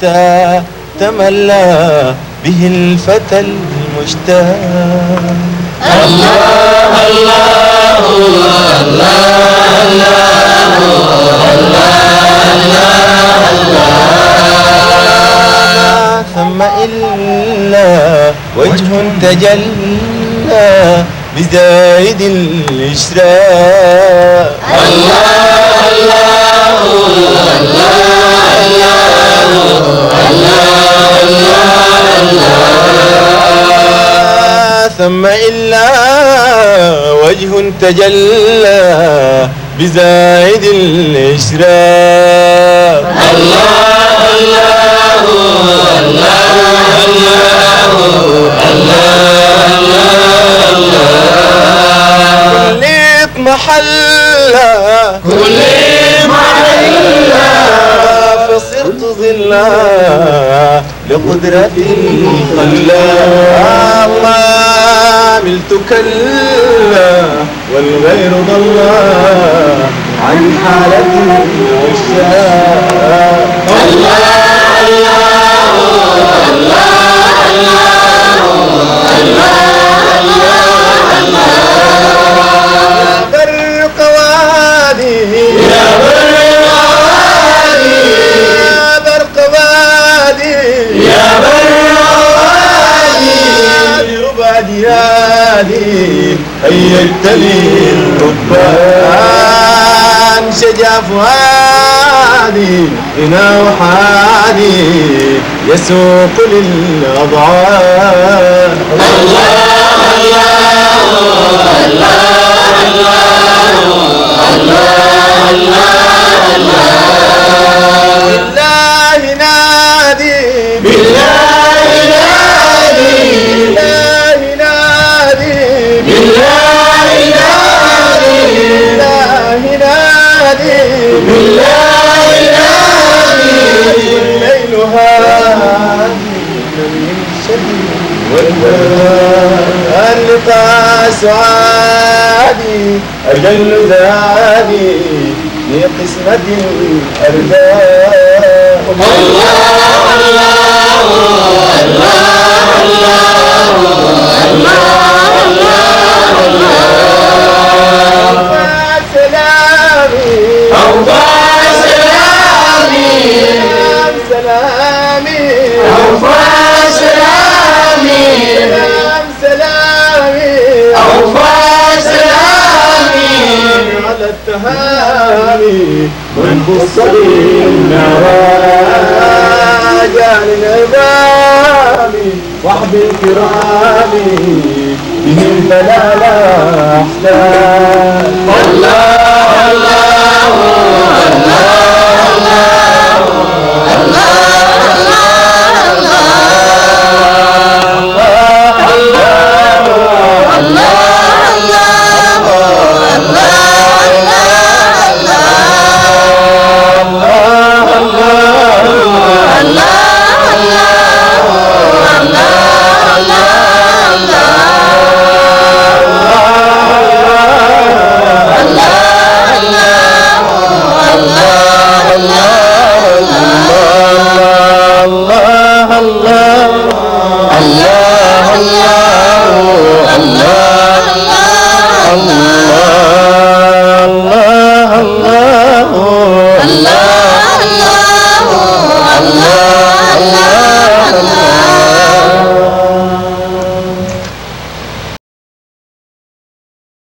حتى تملى به الفتى المشتاق الله الله الله الله الله الله ثم إلا وجه تجلى بزايد الإشراق الله الله الله الله ثم إلا وجه تجلى بزائد الإشراق. الله الله الله الله الله الله كل محلا كل محلا فصرت ظلا لقدرة الله حملت كلا والغير ضل عن حالة العشاء الله الله الله Yeah. الهادي هي الدليل ربان شجع فؤادي هنا وحادي يسوق للأضعاف الله الله الله الله الله الله الله الله الله الله الله سعادي أجل ذهابي لقسمة الأرداء الله الله الله الله الله الإمام من خص بالنوى جعل العظام وحب الكرام بهم فلا لا أحلام Allah.